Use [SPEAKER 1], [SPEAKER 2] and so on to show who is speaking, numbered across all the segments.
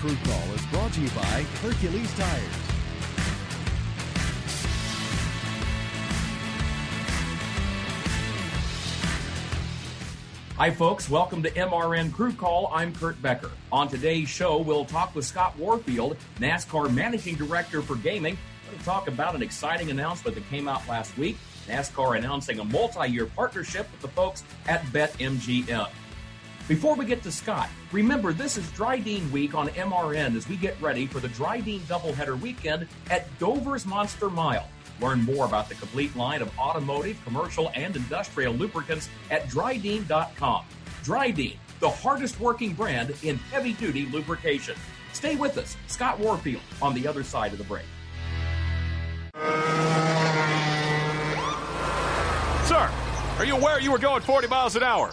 [SPEAKER 1] Crew Call is brought to you by Hercules Tires.
[SPEAKER 2] Hi, folks. Welcome to MRN Crew Call. I'm Kurt Becker. On today's show, we'll talk with Scott Warfield, NASCAR Managing Director for Gaming. We'll talk about an exciting announcement that came out last week. NASCAR announcing a multi year partnership with the folks at BetMGM. Before we get to Scott, remember this is Drydene Week on MRN as we get ready for the Drydene doubleheader weekend at Dover's Monster Mile. Learn more about the complete line of automotive, commercial, and industrial lubricants at drydene.com. Drydene, the hardest working brand in heavy duty lubrication. Stay with us, Scott Warfield, on the other side of the break.
[SPEAKER 3] Sir, are you aware you were going 40 miles an hour?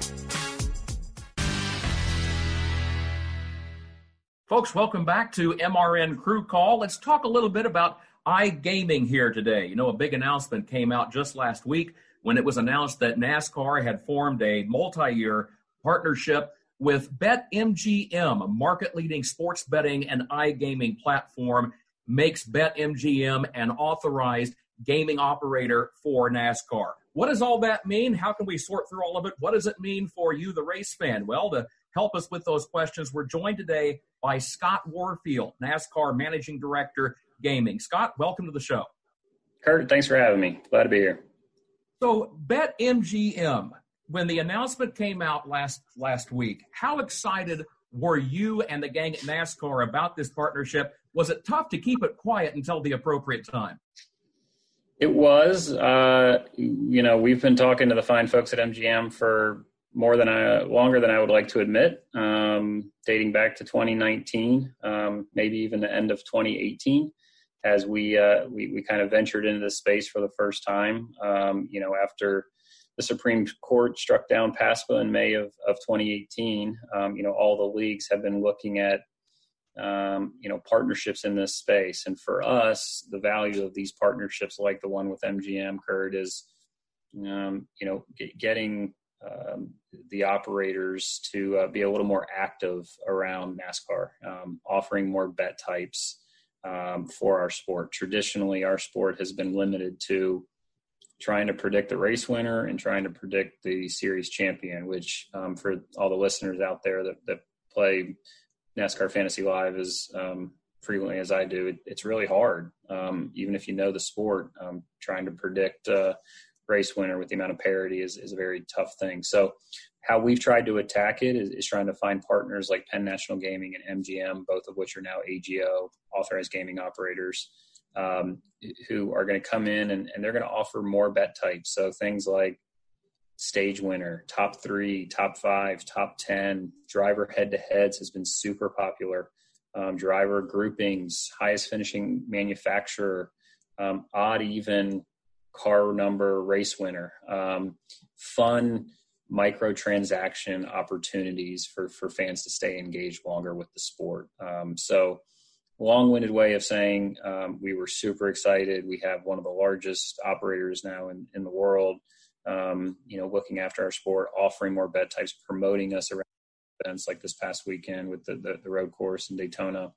[SPEAKER 2] Folks, welcome back to MRN Crew Call. Let's talk a little bit about iGaming here today. You know, a big announcement came out just last week when it was announced that NASCAR had formed a multi year partnership with BetMGM, a market leading sports betting and iGaming platform, makes BetMGM an authorized gaming operator for NASCAR. What does all that mean? How can we sort through all of it? What does it mean for you, the race fan? Well, to help us with those questions, we're joined today by Scott Warfield, NASCAR Managing Director Gaming. Scott, welcome to the show.
[SPEAKER 4] Kurt, thanks for having me. Glad to be here.
[SPEAKER 2] So, BetMGM, when the announcement came out last last week, how excited were you and the gang at NASCAR about this partnership? Was it tough to keep it quiet until the appropriate time?
[SPEAKER 4] It was. Uh, you know, we've been talking to the fine folks at MGM for more than I longer than I would like to admit, um, dating back to 2019, um, maybe even the end of 2018 as we uh, we, we kind of ventured into this space for the first time. Um, you know, after the Supreme Court struck down PASPA in May of, of 2018, um, you know, all the leagues have been looking at um, you know partnerships in this space, and for us, the value of these partnerships, like the one with MGM, Kurt, is um, you know get, getting um, the operators to uh, be a little more active around NASCAR, um, offering more bet types, um, for our sport. Traditionally, our sport has been limited to trying to predict the race winner and trying to predict the series champion, which um, for all the listeners out there that, that play NASCAR Fantasy Live as um, frequently as I do, it, it's really hard. Um, even if you know the sport, um, trying to predict uh, race winner with the amount of parity is, is a very tough thing. So how we've tried to attack it is, is, trying to find partners like Penn National Gaming and MGM, both of which are now AGO, authorized gaming operators, um, who are going to come in and, and they're going to offer more bet types. So things like stage winner, top three, top five, top 10, driver head to heads has been super popular. Um, driver groupings, highest finishing manufacturer, um, odd even car number race winner, um, fun microtransaction opportunities for for fans to stay engaged longer with the sport. Um, so, long-winded way of saying um, we were super excited. We have one of the largest operators now in in the world. Um, you know, looking after our sport, offering more bet types, promoting us around events like this past weekend with the the, the road course in Daytona.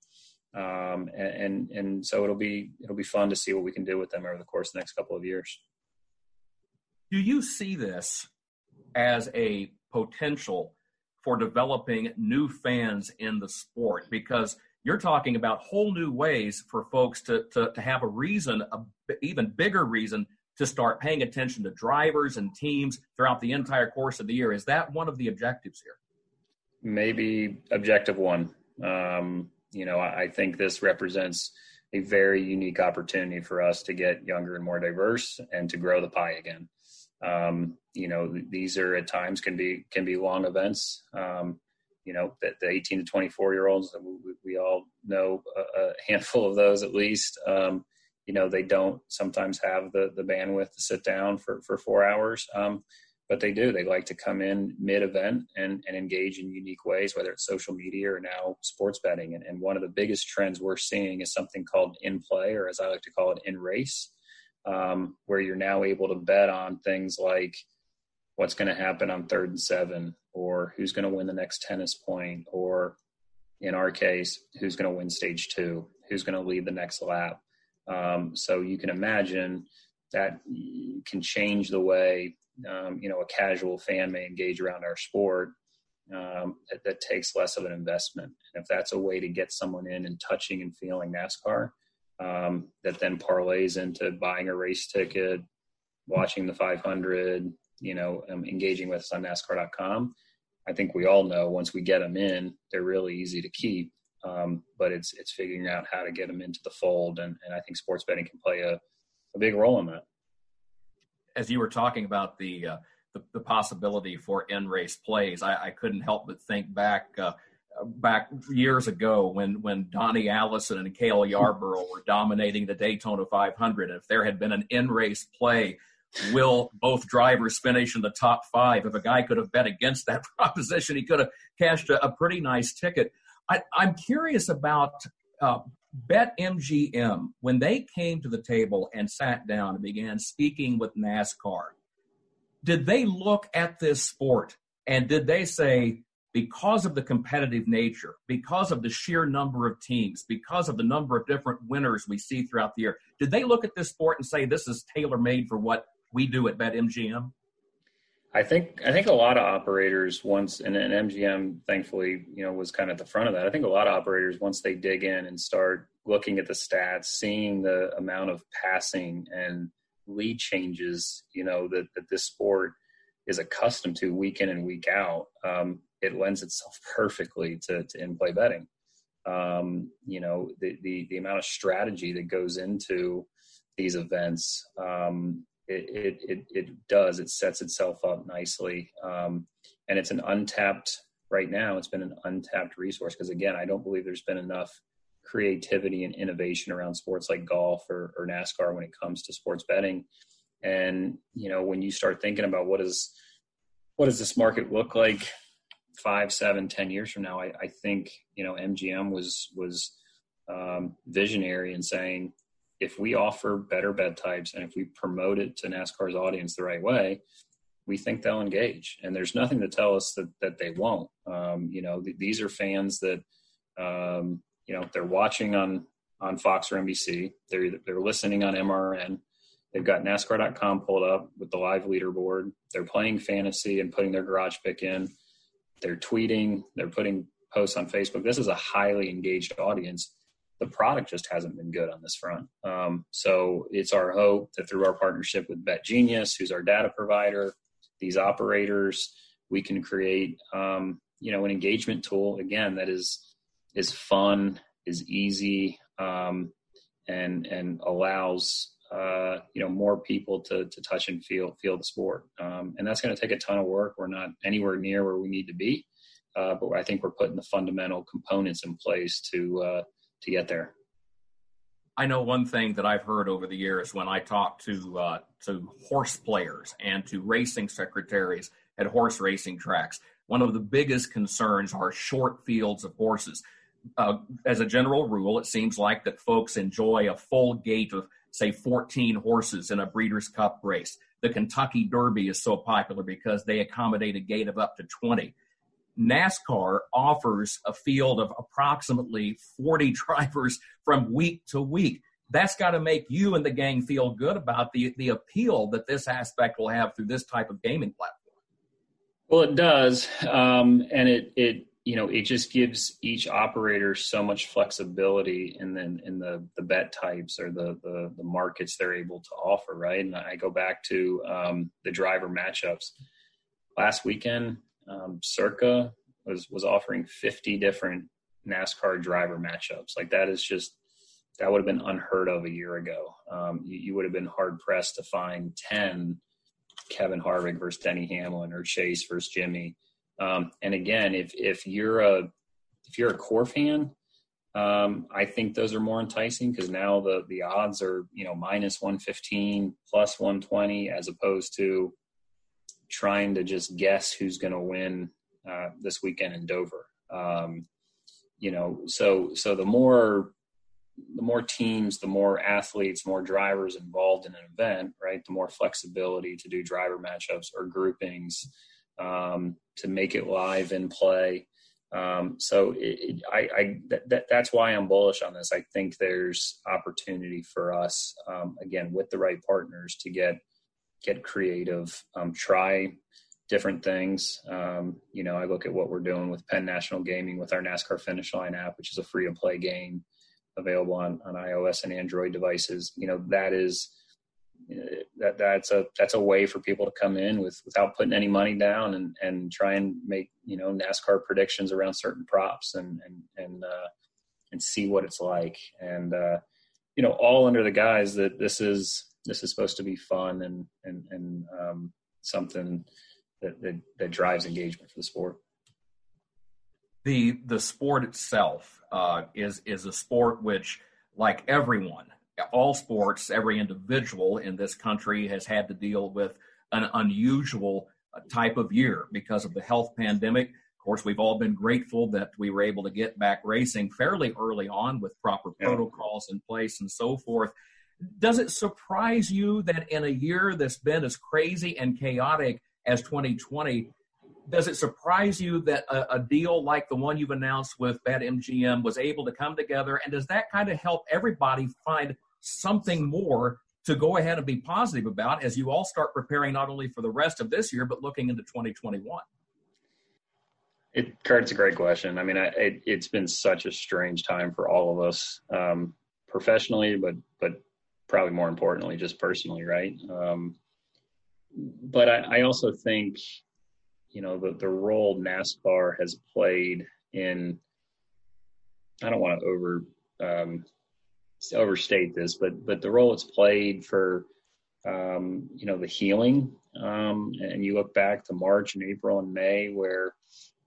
[SPEAKER 4] Um, and, and, and so it'll be it'll be fun to see what we can do with them over the course of the next couple of years.
[SPEAKER 2] Do you see this as a potential for developing new fans in the sport because you're talking about whole new ways for folks to, to, to have a reason, a even bigger reason to start paying attention to drivers and teams throughout the entire course of the year. Is that one of the objectives here?
[SPEAKER 4] Maybe objective one. Um, you know, I, I think this represents a very unique opportunity for us to get younger and more diverse and to grow the pie again. Um, you know, these are at times can be can be long events. Um, you know, the, the 18 to 24 year olds, we, we, all know a, a, handful of those at least. Um, you know, they don't sometimes have the the bandwidth to sit down for for four hours. Um, but they do. They like to come in mid event and, and engage in unique ways, whether it's social media or now sports betting. And, and one of the biggest trends we're seeing is something called in play, or as I like to call it, in race, um, where you're now able to bet on things like what's going to happen on third and seven, or who's going to win the next tennis point, or in our case, who's going to win stage two, who's going to lead the next lap. Um, so you can imagine that can change the way um, you know a casual fan may engage around our sport um, that, that, takes less of an investment. And if that's a way to get someone in and touching and feeling NASCAR, um, that then parlays into buying a race ticket, watching the 500, you know, um, engaging with us on NASCAR.com. I think we all know once we get them in, they're really easy to keep. Um, but it's it's figuring out how to get them into the fold, and, and I think sports betting can play a, a big role in that
[SPEAKER 2] as you were talking about the uh, the, the, possibility for in race plays, I, I, couldn't help but think back uh, back years ago when when Donnie Allison and Cale Yarborough were dominating the Daytona 500. If there had been an in race play, will both drivers finish in the top five? If a guy could have bet against that proposition, he could have cashed a, a pretty nice ticket. I, am curious about uh, BetMGM, when they came to the table and sat down and began speaking with NASCAR, did they look at this sport and did they say, because of the competitive nature, because of the sheer number of teams, because of the number of different winners we see throughout the year, did they look at this sport and say, this is tailor made for what we do at BetMGM?
[SPEAKER 4] I think I think a lot of operators once and, and MGM thankfully you know was kind of at the front of that. I think a lot of operators once they dig in and start looking at the stats, seeing the amount of passing and lead changes, you know that that this sport is accustomed to week in and week out, um, it lends itself perfectly to, to in play betting. Um, you know the, the the amount of strategy that goes into these events um, it, it, it, does. It sets itself up nicely. Um, and it's an untapped, right now, it's been an untapped resource because, again, I don't believe there's been enough creativity and innovation around sports like golf or, or NASCAR when it comes to sports betting. And, you know, when you start thinking about what is, what does this market look like five, seven, ten years from now, I, I think, you know, MGM was, was um, visionary in saying, if we offer better bet types and if we promote it to NASCAR's audience the right way, we think they'll engage. And there's nothing to tell us that, that they won't. Um, you know, th- these are fans that, um, you know, they're watching on, on Fox or NBC. They're, they're listening on MRN. They've got NASCAR.com pulled up with the live leaderboard. They're playing fantasy and putting their garage pick in. They're tweeting. They're putting posts on Facebook. This is a highly engaged audience the product just hasn't been good on this front. Um, so it's our hope that through our partnership with Bet Genius, who's our data provider, these operators, we can create um, you know an engagement tool again that is is fun, is easy, um, and and allows uh, you know more people to to touch and feel feel the sport. Um, and that's going to take a ton of work. We're not anywhere near where we need to be, uh, but I think we're putting the fundamental components in place to uh, to get there.
[SPEAKER 2] I know one thing that I've heard over the years when I talk to uh, to horse players and to racing secretaries at horse racing tracks. One of the biggest concerns are short fields of horses. Uh, as a general rule, it seems like that folks enjoy a full gate of, say, 14 horses in a Breeders' Cup race. The Kentucky Derby is so popular because they accommodate a gate of up to 20. NASCAR offers a field of approximately 40 drivers from week to week. That's got to make you and the gang feel good about the, the appeal that this aspect will have through this type of gaming platform.
[SPEAKER 4] Well, it does, um, and it it you know, it just gives each operator so much flexibility in the, in the, the bet types or the, the, the markets they're able to offer. Right. And I go back to um, the driver matchups last weekend. Um, Circa was, was offering 50 different NASCAR driver matchups. Like that is just, that would have been unheard of a year ago. Um, you, you would have been hard pressed to find 10 Kevin Harvick versus Denny Hamlin or Chase versus Jimmy. um, and again, if if you're a if you're a core fan, um, I think those are more enticing because now the the odds are you know minus one fifteen plus one twenty as opposed to trying to just guess who's going to win uh, this weekend in Dover. Um, you know, so so the more the more teams, the more athletes, more drivers involved in an event, right? The more flexibility to do driver matchups or groupings um, to make it live and play. Um, so it, it, I, I that, that's why I'm bullish on this. I think there's opportunity for us um, again with the right partners to get get creative, um, try different things. Um, you know, I look at what we're doing with Penn National Gaming with our NASCAR Finish Line app, which is a free to play game available on, on iOS and Android devices. You know, that is that that's a that's a way for people to come in with without putting any money down and and try and make you know NASCAR predictions around certain props and and and uh, and see what it's like and uh, you know all under the guise that this is this is supposed to be fun and and and um, something that, that that drives engagement for the sport.
[SPEAKER 2] The the sport itself uh, is is a sport which, like everyone, all sports, every individual in this country has had to deal with an unusual uh, type of year because of the health pandemic. Of course, we've all been grateful that we were able to get back racing fairly early on with proper protocols in place and so forth. Does it surprise you that in a year that's been as crazy and chaotic as 2020, does it surprise you that a, a, deal like the one you've announced with BetMGM was able to come together? And does that kind of help everybody find something more to go ahead and be positive about as you all start preparing not only for the rest of this year, but looking into 2021?
[SPEAKER 4] It, Kurt, it's a great question. I mean, I, it, has been such a strange time for all of us, um, professionally, but but probably more importantly, just personally, right? Um, but I, I, also think, you know, the the role NASCAR has played in. I don't want to over um, overstate this, but but the role it's played for um, you know the healing, um, and you look back to March and April and May where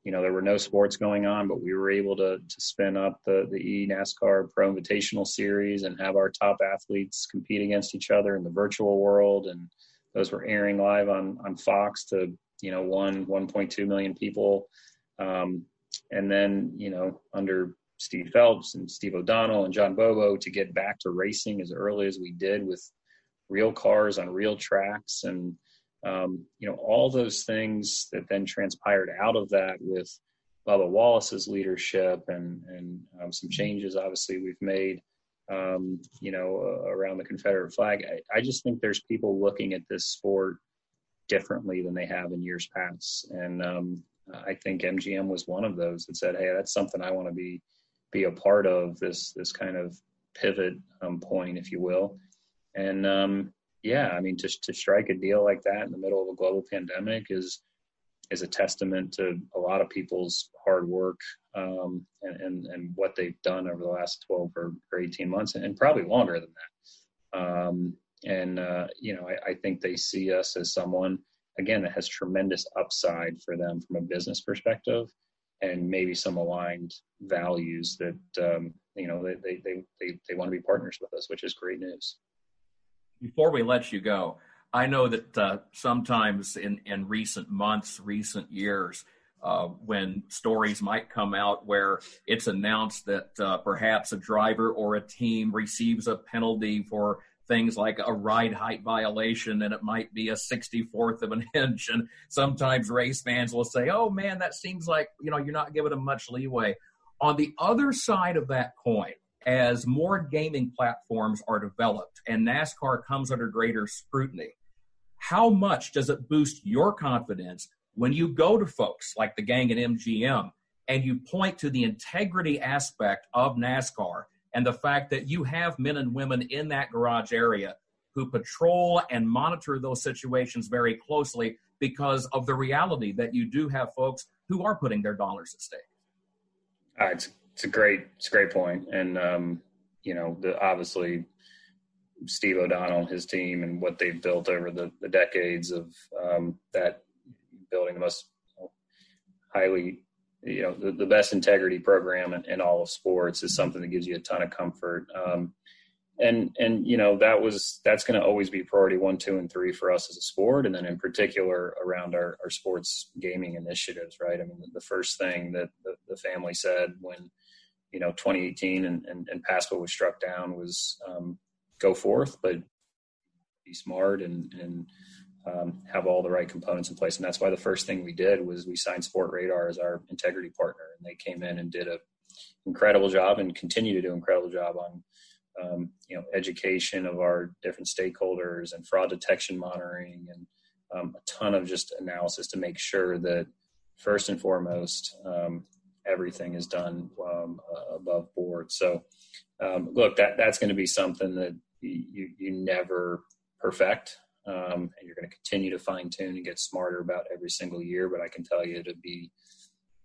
[SPEAKER 4] you know there were no sports going on, but we were able to to spin up the the e NASCAR Pro Invitational Series and have our top athletes compete against each other in the virtual world, and those were airing live on on Fox to you know one 1.2 million people. Um, and then you know under Steve Phelps and Steve O'Donnell and John Bobo to get back to racing as early as we did with real cars on real tracks and um, you know all those things that then transpired out of that with Bubba Wallace's leadership and and um, some changes obviously we've made um, you know uh, around the Confederate flag. I, I, just think there's people looking at this sport differently than they have in years past, and um, I think MGM was one of those that said, "Hey, that's something I want to be be a part of this this kind of pivot um, point, if you will. And um, yeah, I mean, to to strike a deal like that in the middle of a global pandemic is is a testament to a lot of people's hard work um, and, and, and what they've done over the last 12 or, or 18 months and probably longer than that. Um, and, uh, you know, I, I, think they see us as someone, again, that has tremendous upside for them from a business perspective and maybe some aligned values that um, you know they, they they they want to be partners with us, which is great news.
[SPEAKER 2] Before we let you go, I know that uh, sometimes in in recent months, recent years. Uh, when stories might come out where it's announced that uh, perhaps a driver or a team receives a penalty for things like a ride height violation and it might be a 64th of an inch. And sometimes race fans will say, oh man, that seems like, you know, you're not giving them much leeway. On the other side of that coin, as more gaming platforms are developed and NASCAR comes under greater scrutiny, how much does it boost your confidence when you go to folks like the gang at MGM and you point to the integrity aspect of NASCAR and the fact that you have men and women in that garage area who patrol and monitor those situations very closely because of the reality that you do have folks who are putting their dollars at stake.
[SPEAKER 4] Uh, it's it's a great it's a great point, and um, you know, the, obviously Steve O'Donnell, his team, and what they've built over the, the decades of um, that building the most highly, you know, the, the best integrity program in, in, all of sports is something that gives you a ton of comfort. Um, and and you know that was that's going to always be priority one, two, and three for us as a sport, and then in particular around our, our sports gaming initiatives. Right. I mean, the first thing that the, the family said when you know 2018 and, and, and PASPA was struck down was um, go forth, but be smart and and um, have all the right components in place. And that's why the first thing we did was we signed Sportradar as our integrity partner, and they came in and did a incredible job and continue to do incredible job on um, you know education of our different stakeholders and fraud detection monitoring and um, a ton of just analysis to make sure that first and foremost um, everything is done um, above board. So um, look, that that's going to be something that you you never perfect. Um, and you're going to continue to fine tune and get smarter about every single year. But I can tell you it'll be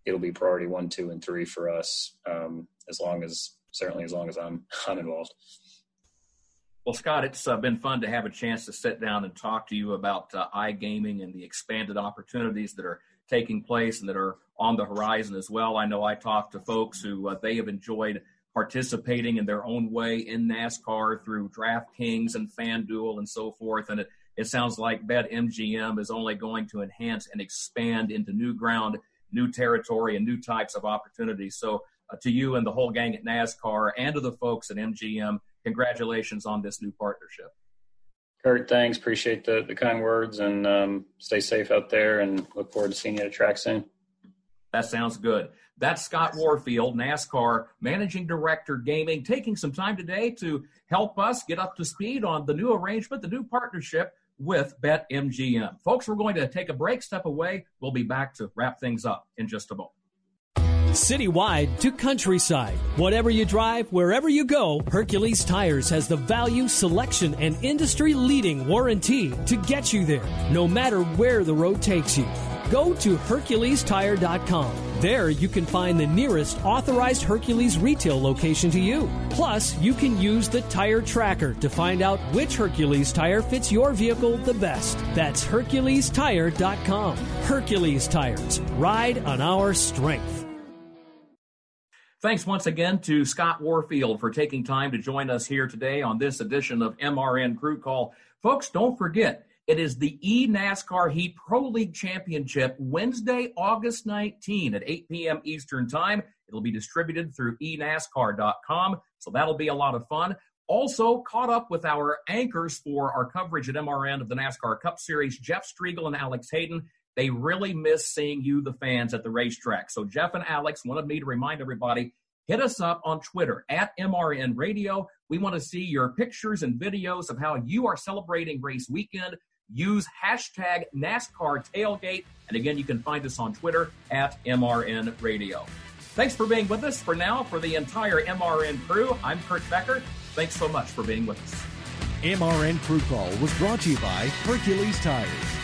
[SPEAKER 4] it'll be priority one, two, and three for us um, as long as certainly as long as I'm I'm involved.
[SPEAKER 2] Well, Scott, it's uh, been fun to have a chance to sit down and talk to you about uh, iGaming and the expanded opportunities that are taking place and that are on the horizon as well. I know I talked to folks who uh, they have enjoyed participating in their own way in NASCAR through DraftKings and FanDuel and so forth. And it, it sounds like BetMGM is only going to enhance and expand into new ground, new territory, and new types of opportunities. So, uh, to you and the whole gang at NASCAR and to the folks at MGM, congratulations on this new partnership.
[SPEAKER 4] Kurt, thanks. Appreciate the, the kind words and um, stay safe out there and look forward to seeing you at a track soon.
[SPEAKER 2] That sounds good. That's Scott Warfield, NASCAR Managing Director Gaming, taking some time today to help us get up to speed on the new arrangement, the new partnership with BetMGM. Folks, we're going to take a break, step away. We'll be back to wrap things up in just a moment.
[SPEAKER 5] Citywide to countryside. Whatever you drive, wherever you go, Hercules Tires has the value, selection, and industry leading warranty to get you there, no matter where the road takes you go to HerculesTire.com. There you can find the nearest authorized Hercules retail location to you. Plus, you can use the tire tracker to find out which Hercules tire fits your vehicle the best. That's HerculesTire.com. Hercules Tires. Ride on our strength.
[SPEAKER 2] Thanks once again to Scott Warfield for taking time to join us here today on this edition of MRN Crew Call. Folks, don't forget, it is the eNASCAR Heat Pro League Championship Wednesday, August 19 at 8 p.m. Eastern Time. It'll be distributed through enascar.com, so that'll be a lot of fun. Also, caught up with our anchors for our coverage at MRN of the NASCAR Cup Series, Jeff Striegle and Alex Hayden. They really miss seeing you, the fans, at the racetrack. So, Jeff and Alex wanted me to remind everybody hit us up on Twitter at MRN Radio. We want to see your pictures and videos of how you are celebrating race weekend. Use hashtag NASCAR tailgate. And again, you can find us on Twitter at MRN Radio. Thanks for being with us. For now, for the entire MRN crew, I'm Kurt Becker. Thanks so much for being with us.
[SPEAKER 1] MRN Crew Call was brought to you by Hercules Tires.